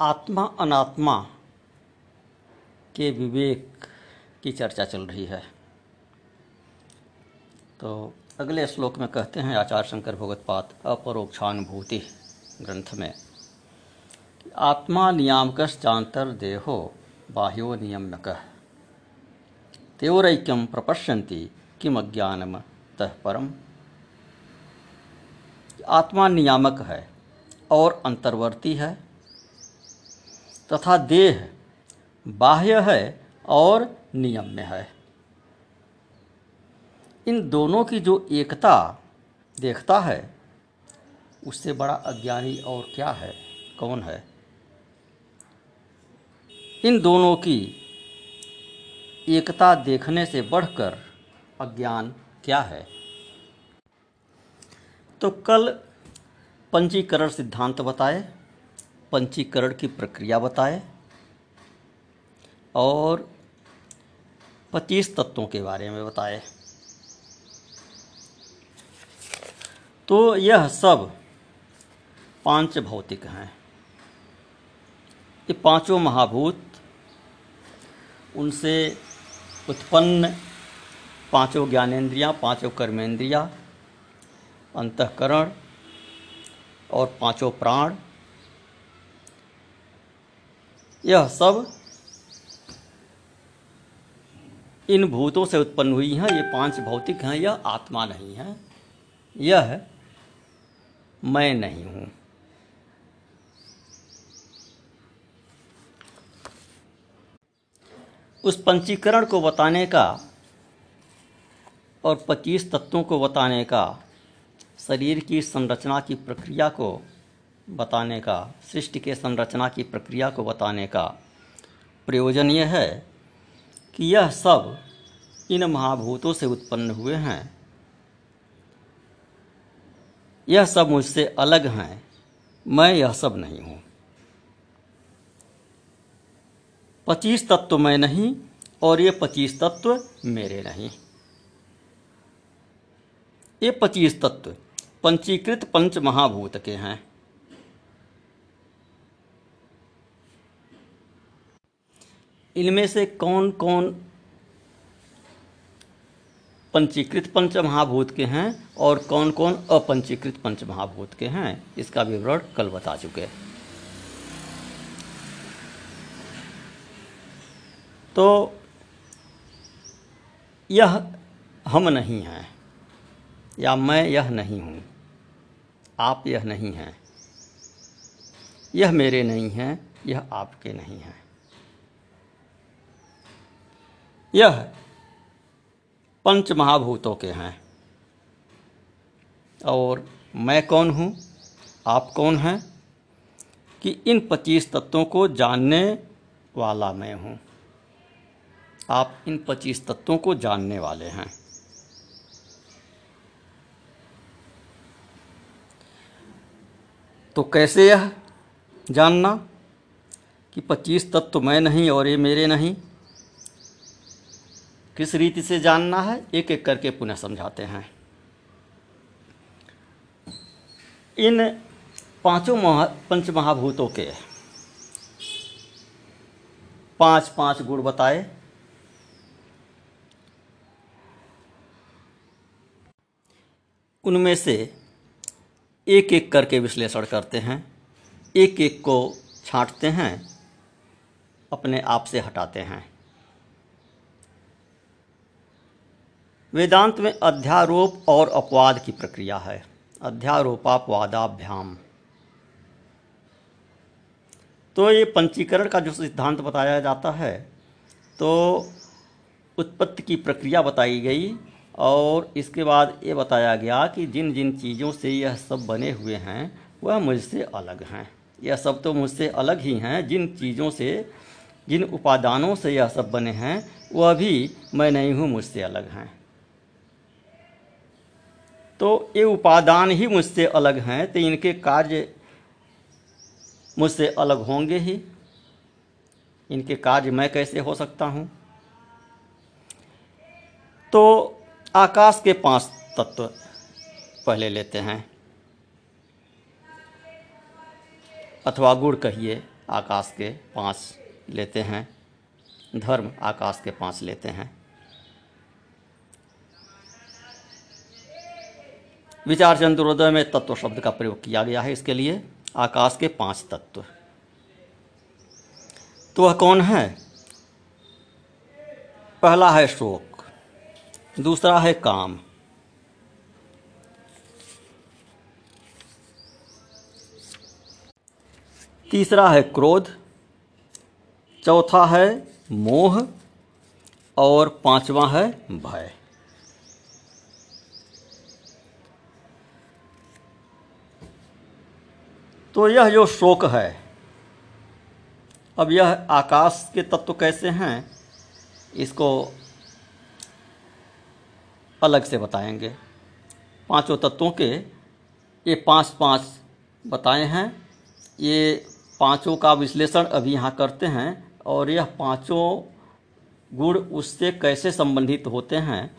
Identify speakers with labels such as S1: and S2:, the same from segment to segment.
S1: आत्मा अनात्मा के विवेक की चर्चा चल रही है। तो अगले श्लोक में कहते हैं आचार्य शंकर भगवत्पाद, अपरोक्षानुभूति ग्रंथ में आत्मा नियामकस चांतर देहो बाह्यो नियमनक। तेरैक्यम प्रपश्यन्ति किम अज्ञानम तह परम। आत्मा नियामक है और अंतर्वर्ती है तथा देह बाह्य है और नियम्य है। इन दोनों की जो एकता देखता है, उससे बड़ा अज्ञानी और क्या है? कौन है? इन दोनों की एकता देखने से बढ़कर अज्ञान क्या है? तो कल पंजीकरण सिद्धांत बताए। पंचीकरण की प्रक्रिया बताए और पच्चीस तत्वों के बारे में बताए। तो यह सब पाँच भौतिक हैं। ये पाँचों महाभूत, उनसे उत्पन्न पाँचों ज्ञानेंद्रियाँ, पाँचों कर्मेंद्रियाँ, अंतकरण और पाँचों प्राण यह सब इन भूतों से उत्पन्न हुई हैं, ये पाँच भौतिक हैं, यह आत्मा नहीं है। यह मैं नहीं हूँ। उस पंचीकरण को बताने का और पच्चीस तत्वों को बताने का, शरीर की संरचना की प्रक्रिया को बताने का, सृष्टि के संरचना की प्रक्रिया को बताने का प्रयोजन यह है कि यह सब इन महाभूतों से उत्पन्न हुए हैं। यह सब मुझसे अलग हैं। मैं यह सब नहीं हूँ। पच्चीस तत्व मैं नहीं और ये पच्चीस तत्व मेरे नहीं। ये पच्चीस तत्व पंचीकृत पंच महाभूत के हैं। इनमें से कौन कौन पंचीकृत पंच महाभूत के हैं और कौन कौन अपंचीकृत पंच महाभूत के हैं, इसका विवरण कल बता चुके तो यह हम नहीं हैं, या मैं यह नहीं हूँ, आप यह नहीं हैं। यह मेरे नहीं हैं, यह आपके नहीं हैं। यह पंच महाभूतों के हैं। और मैं कौन हूँ? आप कौन हैं? कि इन पच्चीस तत्वों को जानने वाला मैं हूँ। आप इन पच्चीस तत्वों को जानने वाले हैं। तो कैसे यह जानना कि पच्चीस तत्व मैं नहीं और ये मेरे नहीं? किस रीति से जानना है? एक एक करके पुनः समझाते हैं। इन पाँचों महा, पंच महाभूतों के पाँच पाँच गुण बताए। उनमें से एक एक करके विश्लेषण करते हैं। एक एक को छांटते हैं, अपने आप से हटाते हैं। वेदांत में अध्यारोप और अपवाद की प्रक्रिया है। अध्यारोपापवादाभ्याम। तो ये पंचीकरण का जो सिद्धांत बताया जाता है तो उत्पत्ति की प्रक्रिया बताई गई और इसके बाद ये बताया गया कि जिन जिन चीज़ों से यह सब बने हुए हैं, वह मुझसे अलग हैं। यह सब तो मुझसे अलग ही हैं। जिन चीज़ों से, जिन उपादानों से यह सब बने हैं, वह भी मैं नहीं हूँ, मुझसे अलग हैं। तो ये उपादान ही मुझसे अलग हैं तो इनके कार्य मुझसे अलग होंगे ही। इनके कार्य मैं कैसे हो सकता हूँ? तो आकाश के पाँच तत्व पहले लेते हैं। अथवा गुण कहिए, आकाश के पाँच लेते हैं। धर्म आकाश के पाँच लेते हैं। विचार चंद्रोदय में तत्व शब्द का प्रयोग किया गया है। इसके लिए आकाश के पाँच तत्व। तो वह कौन है? पहला है शोक, दूसरा है काम। तीसरा है क्रोध, चौथा है मोह, और पांचवा है भय। तो यह जो शोक है, अब यह आकाश के तत्व कैसे हैं, इसको अलग से बताएँगे। पाँचों तत्वों के ये पाँच पाँच बताए हैं। ये पाँचों का विश्लेषण अभी यहाँ करते हैं और यह पाँचों गुण उससे कैसे संबंधित होते हैं,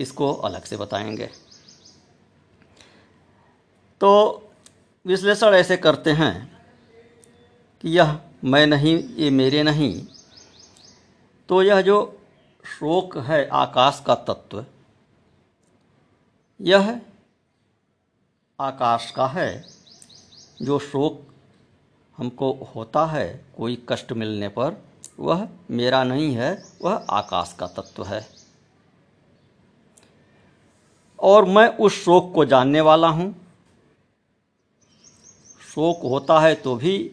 S1: इसको अलग से बताएँगे। तो विश्लेषण ऐसे करते हैं कि यह मैं नहीं, ये मेरे नहीं। तो यह जो शोक है, आकाश का तत्व, यह आकाश का है। जो शोक हमको होता है, कोई कष्ट मिलने पर, वह मेरा नहीं है, वह आकाश का तत्व है। और मैं उस शोक को जानने वाला हूँ। शोक होता है तो भी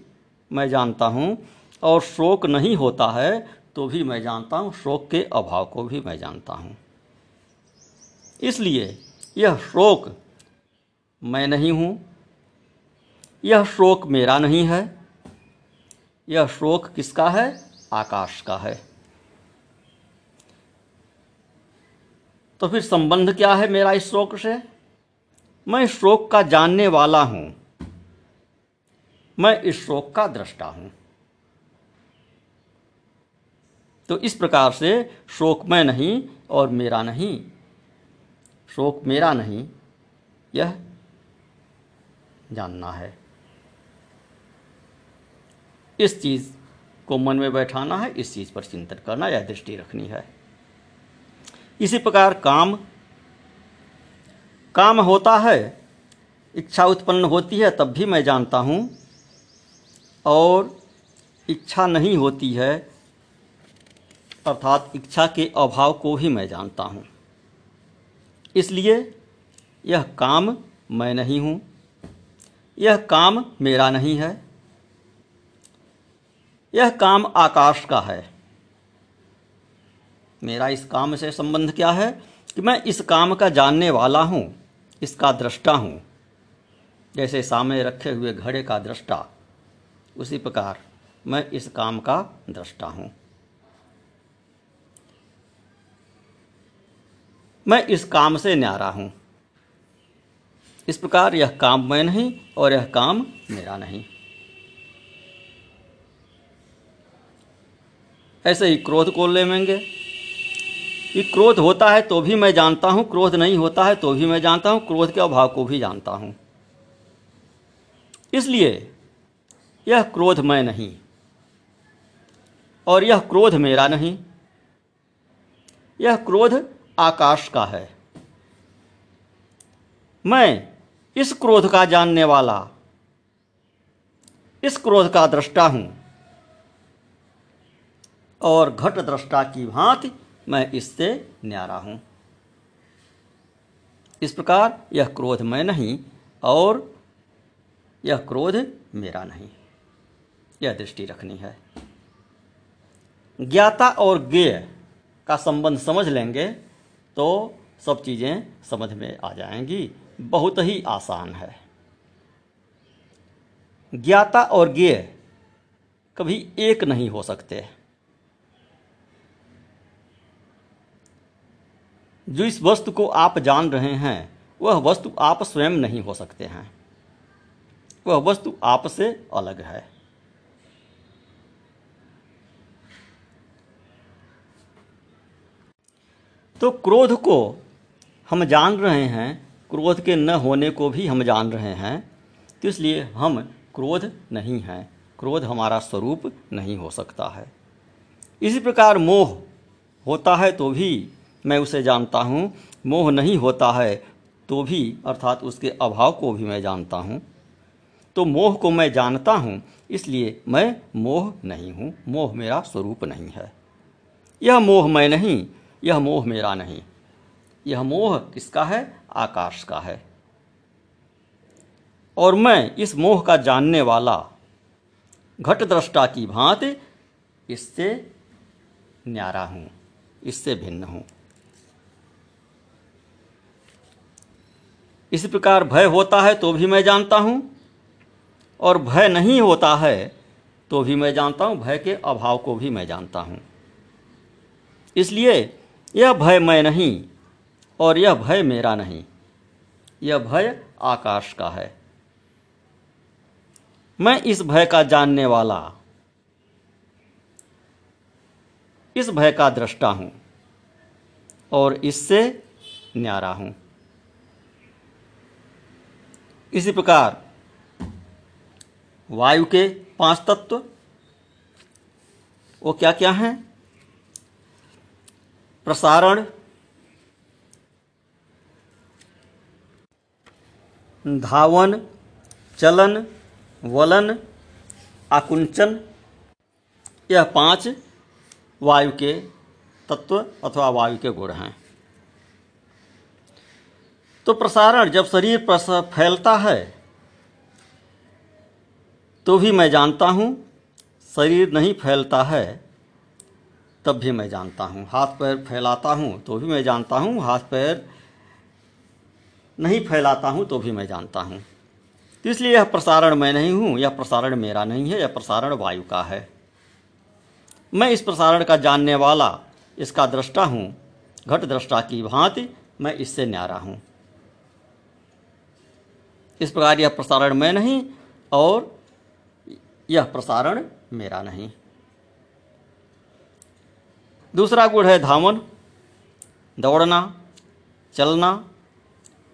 S1: मैं जानता हूँ, और शोक नहीं होता है तो भी मैं जानता हूँ, शोक के अभाव को भी मैं जानता हूँ। इसलिए यह शोक मैं नहीं हूँ, यह शोक मेरा नहीं है, यह शोक किसका है? आकाश का है। तो फिर संबंध क्या है मेरा इस शोक से? मैं शोक का जानने वाला हूँ। मैं इस शोक का दृष्टा हूँ। तो इस प्रकार से शोक मैं नहीं और मेरा नहीं। शोक मेरा नहीं, यह जानना है। इस चीज़ को मन में बैठाना है, इस चीज़ पर चिंतन करना या दृष्टि रखनी है। इसी प्रकार काम। काम होता है, इच्छा उत्पन्न होती है, तब भी मैं जानता हूँ। और इच्छा नहीं होती है, अर्थात इच्छा के अभाव को ही मैं जानता हूँ। इसलिए यह काम मैं नहीं हूँ। यह काम मेरा नहीं है। यह काम आकाश का है। मेरा इस काम से संबंध क्या है कि मैं इस काम का जानने वाला हूँ, इसका दृष्टा हूँ। जैसे सामने रखे हुए घड़े का दृष्टा उसी प्रकार मैं इस काम का दृष्टा हूँ। मैं इस काम से न्यारा हूँ। इस प्रकार यह काम मैं नहीं और यह काम मेरा नहीं। ऐसे ही क्रोध को ले लेंगे। कि क्रोध होता है तो भी मैं जानता हूँ, क्रोध नहीं होता है तो भी मैं जानता हूँ, क्रोध के अभाव को भी जानता हूँ। इसलिए यह क्रोध मैं नहीं, और यह क्रोध मेरा नहीं, यह क्रोध आकाश का है। मैं इस क्रोध का जानने वाला, इस क्रोध का दृष्टा हूँ, और घट दृष्टा की भांति मैं इससे न्यारा हूँ। इस प्रकार यह क्रोध मैं नहीं, और यह क्रोध मेरा नहीं। यह दृष्टि रखनी है। ज्ञाता और ज्ञेय का संबंध समझ लेंगे तो सब चीज़ें समझ में आ जाएँगी। बहुत ही आसान है। ज्ञाता और ज्ञेय कभी एक नहीं हो सकते। जो इस वस्तु को आप जान रहे हैं, वह वस्तु आप स्वयं नहीं हो सकते हैं। वह वस्तु आपसे अलग है। तो क्रोध को हम जान रहे हैं, क्रोध के न होने को भी हम जान रहे हैं तो इसलिए हम क्रोध नहीं हैं, क्रोध हमारा स्वरूप नहीं हो सकता है। इसी प्रकार मोह होता है तो भी मैं उसे जानता हूँ, मोह नहीं होता है तो भी, अर्थात उसके अभाव को भी मैं जानता हूँ। तो मोह को मैं जानता हूँ, इसलिए मैं मोह नहीं हूँ, मोह मेरा स्वरूप नहीं है। यह मोह मैं नहीं यह मोह मेरा नहीं। यह मोह किसका है? आकाश का है। और मैं इस मोह का जानने वाला, घट दृष्टा की भांति, इससे न्यारा हूँ, इससे भिन्न हूँ। इस प्रकार भय होता है तो भी मैं जानता हूँ, और भय नहीं होता है तो भी मैं जानता हूँ, भय के अभाव को भी मैं जानता हूँ। इसलिए यह भय मैं नहीं, और यह भय मेरा नहीं। यह भय आकाश का है। मैं इस भय का जानने वाला, इस भय का दृष्टा हूँ, और इससे न्यारा हूँ। इसी प्रकार, वायु के पाँच तत्व, वो क्या क्या हैं? प्रसारण। धावन, चलन, वलन, आकुंचन, यह पाँच वायु के तत्व अथवा वायु के गुण हैं। तो प्रसारण जब शरीर फैलता है तो भी मैं जानता हूँ, शरीर नहीं फैलता है तब भी मैं जानता हूँ। हाथ पैर फैलाता हूँ तो भी मैं जानता हूँ। हाथ पैर नहीं फैलाता हूँ तो भी मैं जानता हूँ। इसलिए यह प्रसारण मैं नहीं हूँ, यह प्रसारण मेरा नहीं है, यह प्रसारण वायु का है। मैं इस प्रसारण का जानने वाला, इसका दृष्टा हूँ, घट दृष्टा की भांति मैं इससे न्यारा हूँ। इस प्रकार यह प्रसारण मैं नहीं और यह प्रसारण मेरा नहीं। दूसरा गुण है धावन, दौड़ना, चलना।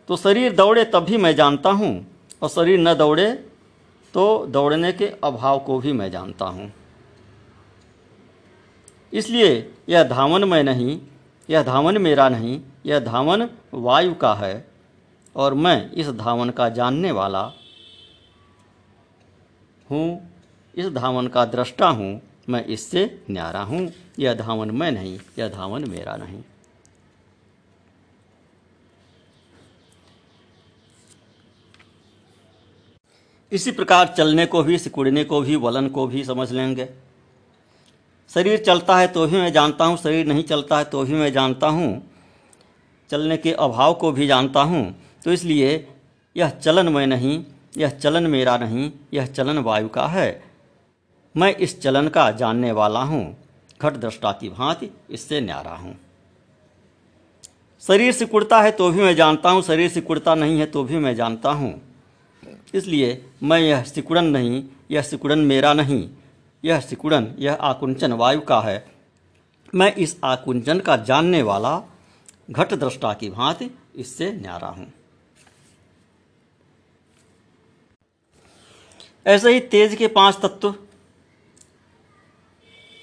S1: तो शरीर दौड़े तब भी मैं जानता हूँ और शरीर न दौड़े तो दौड़ने के अभाव को भी मैं जानता हूँ। इसलिए यह धावन मैं नहीं, यह धावन मेरा नहीं, यह धावन वायु का है और मैं इस धावन का जानने वाला हूँ, इस धावन का दृष्टा हूँ, मैं इससे न्यारा हूँ। यह धावन मैं नहीं, यह धावन मेरा नहीं। इसी प्रकार चलने को भी, सिकुड़ने को भी, वलन को भी समझ लेंगे। शरीर चलता है तो भी मैं जानता हूँ, शरीर नहीं चलता है तो भी मैं जानता हूँ। चलने के अभाव को भी जानता हूँ तो इसलिए यह चलन मैं नहीं, यह चलन मेरा नहीं, यह चलन वायु का है। मैं इस चलन का जानने वाला हूँ। घट दृष्टा की भांति इससे न्यारा हूँ। शरीर से सिकुड़ता है तो भी मैं जानता हूँ, शरीर से सिकुड़ता नहीं है तो भी मैं जानता हूँ। इसलिए मैं यह सिकुड़न नहीं, यह सिकुड़न मेरा नहीं, यह सिकुड़न, यह आकुंचन वायु का है। मैं इस आकुंचन का जानने वाला घट दृष्टा की भांति इससे न्यारा हूँ। ऐसे ही तेज के पाँच तत्व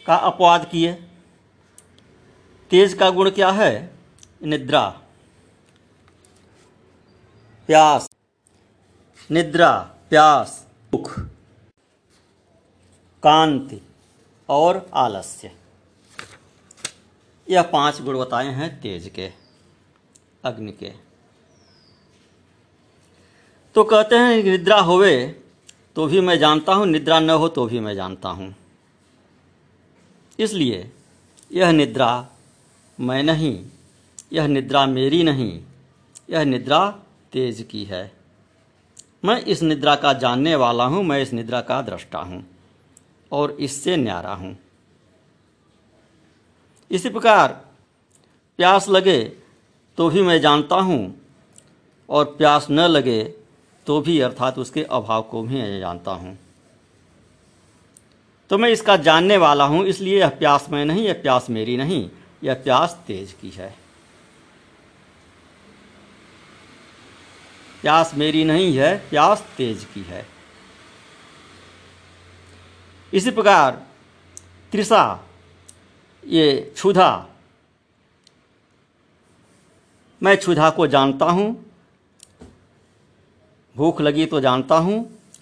S1: का अपवाद किए। तेज का गुण क्या है? निद्रा। प्यास। निद्रा, प्यास। दुख। कांति और आलस्य। यह पाँच गुण बताए हैं तेज के, अग्नि के। तो कहते हैं, निद्रा होवे तो भी मैं जानता हूँ, निद्रा न हो तो भी मैं जानता हूँ। इसलिए यह निद्रा मैं नहीं, यह निद्रा मेरी नहीं, यह निद्रा तेज की है। मैं इस निद्रा का जानने वाला हूँ, मैं इस निद्रा का दृष्टा हूँ और इससे न्यारा हूँ। इसी प्रकार प्यास लगे तो भी मैं जानता हूँ और प्यास न लगे तो भी अर्थात उसके अभाव को भी मैं जानता हूँ। तो मैं इसका जानने वाला हूँ, इसलिए यह प्यास मैं नहीं, यह प्यास मेरी नहीं, यह प्यास तेज की है। प्यास मेरी नहीं है, प्यास तेज की है। इसी प्रकार त्रिषा ये क्षुधा। मैं क्षुधा को जानता हूँ, भूख लगी तो जानता हूँ,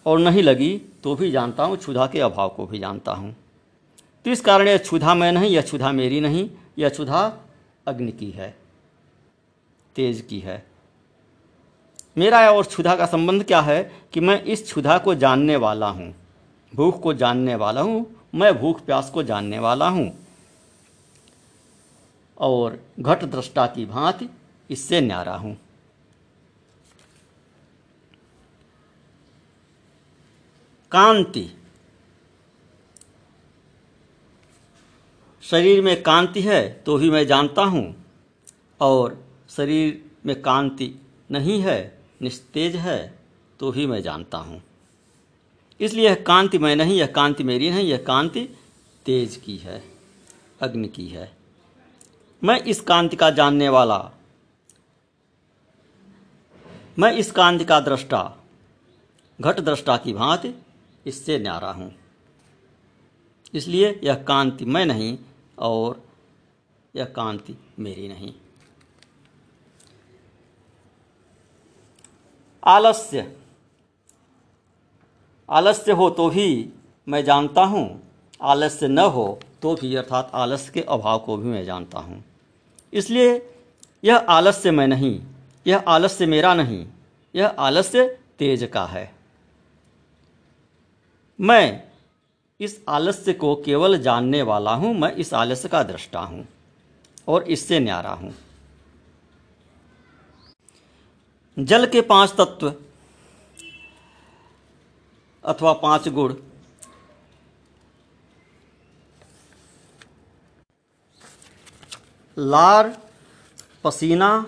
S1: और नहीं लगी तो भी जानता हूँ, क्षुधा के अभाव को भी जानता हूँ। तो इस कारण यह क्षुधा मैं नहीं, यह क्षुधा मेरी नहीं, यह क्षुधा अग्नि की है, तेज की है। मेरा और क्षुधा का संबंध क्या है कि मैं इस क्षुधा को जानने वाला हूँ, भूख को जानने वाला हूँ, मैं भूख प्यास को जानने वाला हूँ। और घट दृष्टा की भांति इससे न्यारा हूँ। कांति। शरीर में कांति है तो भी मैं जानता हूँ, और शरीर में कांति नहीं है, निस्तेज है तो भी मैं जानता हूँ। इसलिए यह कांति मैं नहीं, यह कांति मेरी नहीं, यह कांति तेज की है, अग्नि की है। मैं इस कांति का जानने वाला, मैं इस कांति का दृष्टा, घट दृष्टा की भांति इससे न्यारा हूँ। इसलिए यह कांति मैं नहीं और यह कांति मेरी नहीं। आलस्य। आलस्य हो तो भी मैं जानता हूँ, आलस्य न हो तो भी अर्थात आलस्य के अभाव को भी मैं जानता हूँ। इसलिए यह आलस्य मैं नहीं, यह आलस्य मेरा नहीं, यह आलस्य तेज का है। मैं इस आलस्य को केवल जानने वाला हूँ, मैं इस आलस्य का दृष्टा हूँ और इससे न्यारा हूँ। जल के पाँच तत्व अथवा पाँच गुण। लार, पसीना,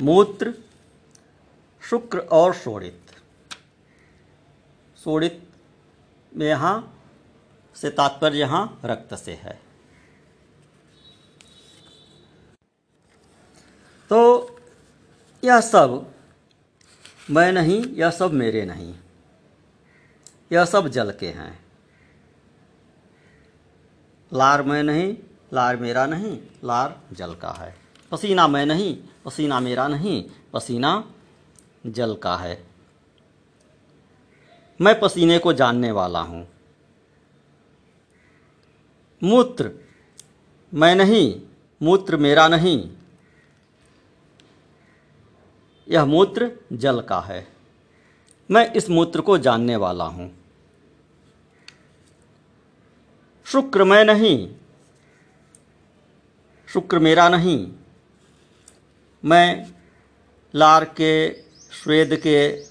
S1: मूत्र, शुक्र और शोड़ित शोड़ित में यहाँ से तात्पर्य यहाँ रक्त से है। तो यह सब मैं नहीं, यह सब मेरे नहीं, यह सब जल के हैं। लार मैं नहीं, लार मेरा नहीं, लार जल का है। पसीना मैं नहीं, पसीना मेरा नहीं, पसीना जल का है। मैं पसीने को जानने वाला हूँ। मूत्र, मैं नहीं, मूत्र मेरा नहीं। यह मूत्र जल का है। मैं इस मूत्र को जानने वाला हूँ। शुक्र मैं नहीं, शुक्र मेरा नहीं। मैं लार के, श्वेद के,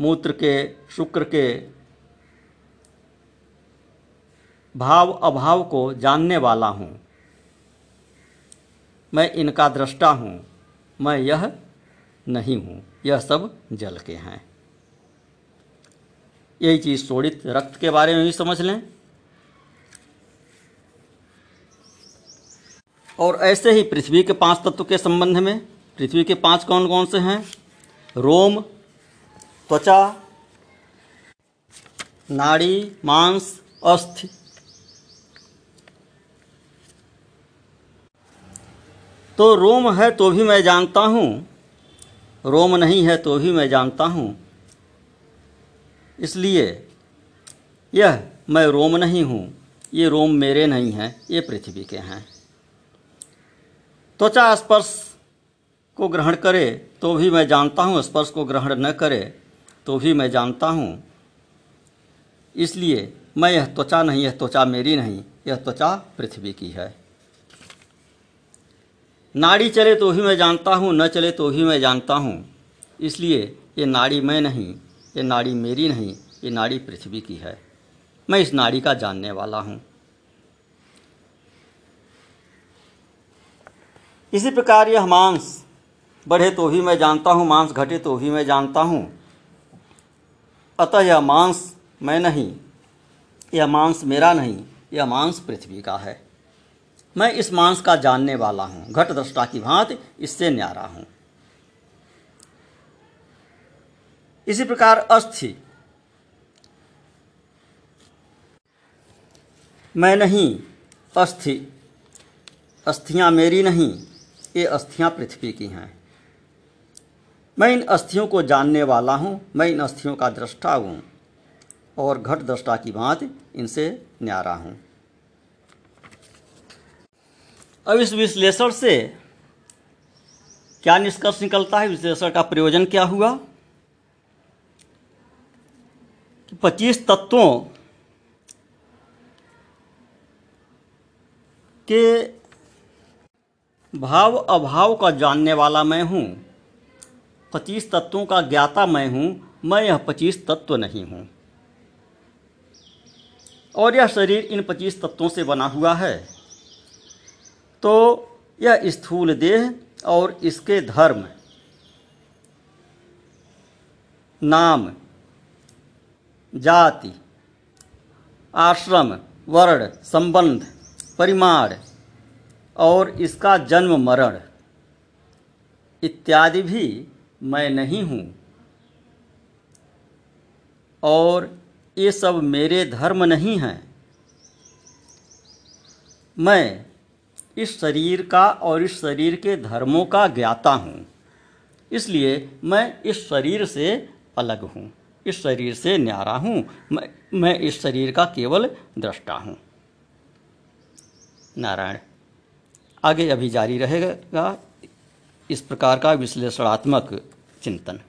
S1: मूत्र के शुक्र के भाव अभाव को जानने वाला हूँ। मैं इनका दृष्टा हूँ। मैं यह नहीं हूँ। यह सब जल के हैं। यही चीज़ सोड़ित रक्त के बारे में भी समझ लें। और ऐसे ही पृथ्वी के पाँच तत्व के संबंध में, पृथ्वी के पाँच कौन कौन से हैं? रोम, त्वचा नाड़ी, मांस, अस्थि। तो रोम है तो भी मैं जानता हूँ, रोम नहीं है तो भी मैं जानता हूँ। इसलिए यह मैं रोम नहीं हूँ, ये रोम मेरे नहीं हैं, ये पृथ्वी के हैं। त्वचा स्पर्श को ग्रहण करे तो भी मैं जानता हूँ, स्पर्श को ग्रहण न करे तो भी मैं जानता हूँ। इसलिए मैं यह त्वचा नहीं, यह त्वचा मेरी नहीं, यह त्वचा पृथ्वी की है। नाड़ी चले तो ही मैं जानता हूँ, न चले तो भी मैं जानता हूँ। इसलिए ये नाड़ी मैं नहीं, ये नाड़ी मेरी नहीं, ये नाड़ी पृथ्वी की है। मैं इस नाड़ी का जानने वाला हूँ। इसी प्रकार यह मांस बढ़े तो भी मैं जानता हूँ, मांस घटे तो भी मैं जानता हूँ। अतः यह मांस मैं नहीं, यह मांस मेरा नहीं, यह मांस पृथ्वी का है। मैं इस मांस का जानने वाला हूँ, घट दृष्टा की भांति इससे न्यारा हूँ। इसी प्रकार अस्थि। मैं नहीं, अस्थि। अस्थियाँ मेरी नहीं, ये अस्थियाँ पृथ्वी की हैं। मैं इन अस्थियों को जानने वाला हूँ, मैं इन अस्थियों का दृष्टा हूँ। और घट दृष्टा की बात इनसे न्यारा हूँ। अब इस विश्लेषण से क्या निष्कर्ष निकलता है? विश्लेषण का प्रयोजन क्या हुआ? कि पच्चीस तत्वों के भाव अभाव का जानने वाला मैं हूँ। पच्चीस तत्वों का ज्ञाता मैं हूँ। मैं यह पच्चीस तत्व नहीं हूँ। और यह शरीर इन पच्चीस तत्वों से बना हुआ है। तो यह स्थूल देह और इसके धर्म। नाम, जाति, आश्रम, वर्ण, संबंध, परिमाण और इसका जन्म मरण इत्यादि भी मैं नहीं हूँ। और ये सब मेरे धर्म नहीं हैं। मैं इस शरीर का और इस शरीर के धर्मों का ज्ञाता हूँ। इसलिए मैं इस शरीर से अलग हूँ, इस शरीर से न्यारा हूँ, मैं मैं इस शरीर का केवल दृष्टा हूँ। नारायण, आगे अभी जारी रहेगा इस प्रकार का विश्लेषणात्मक चिंतन।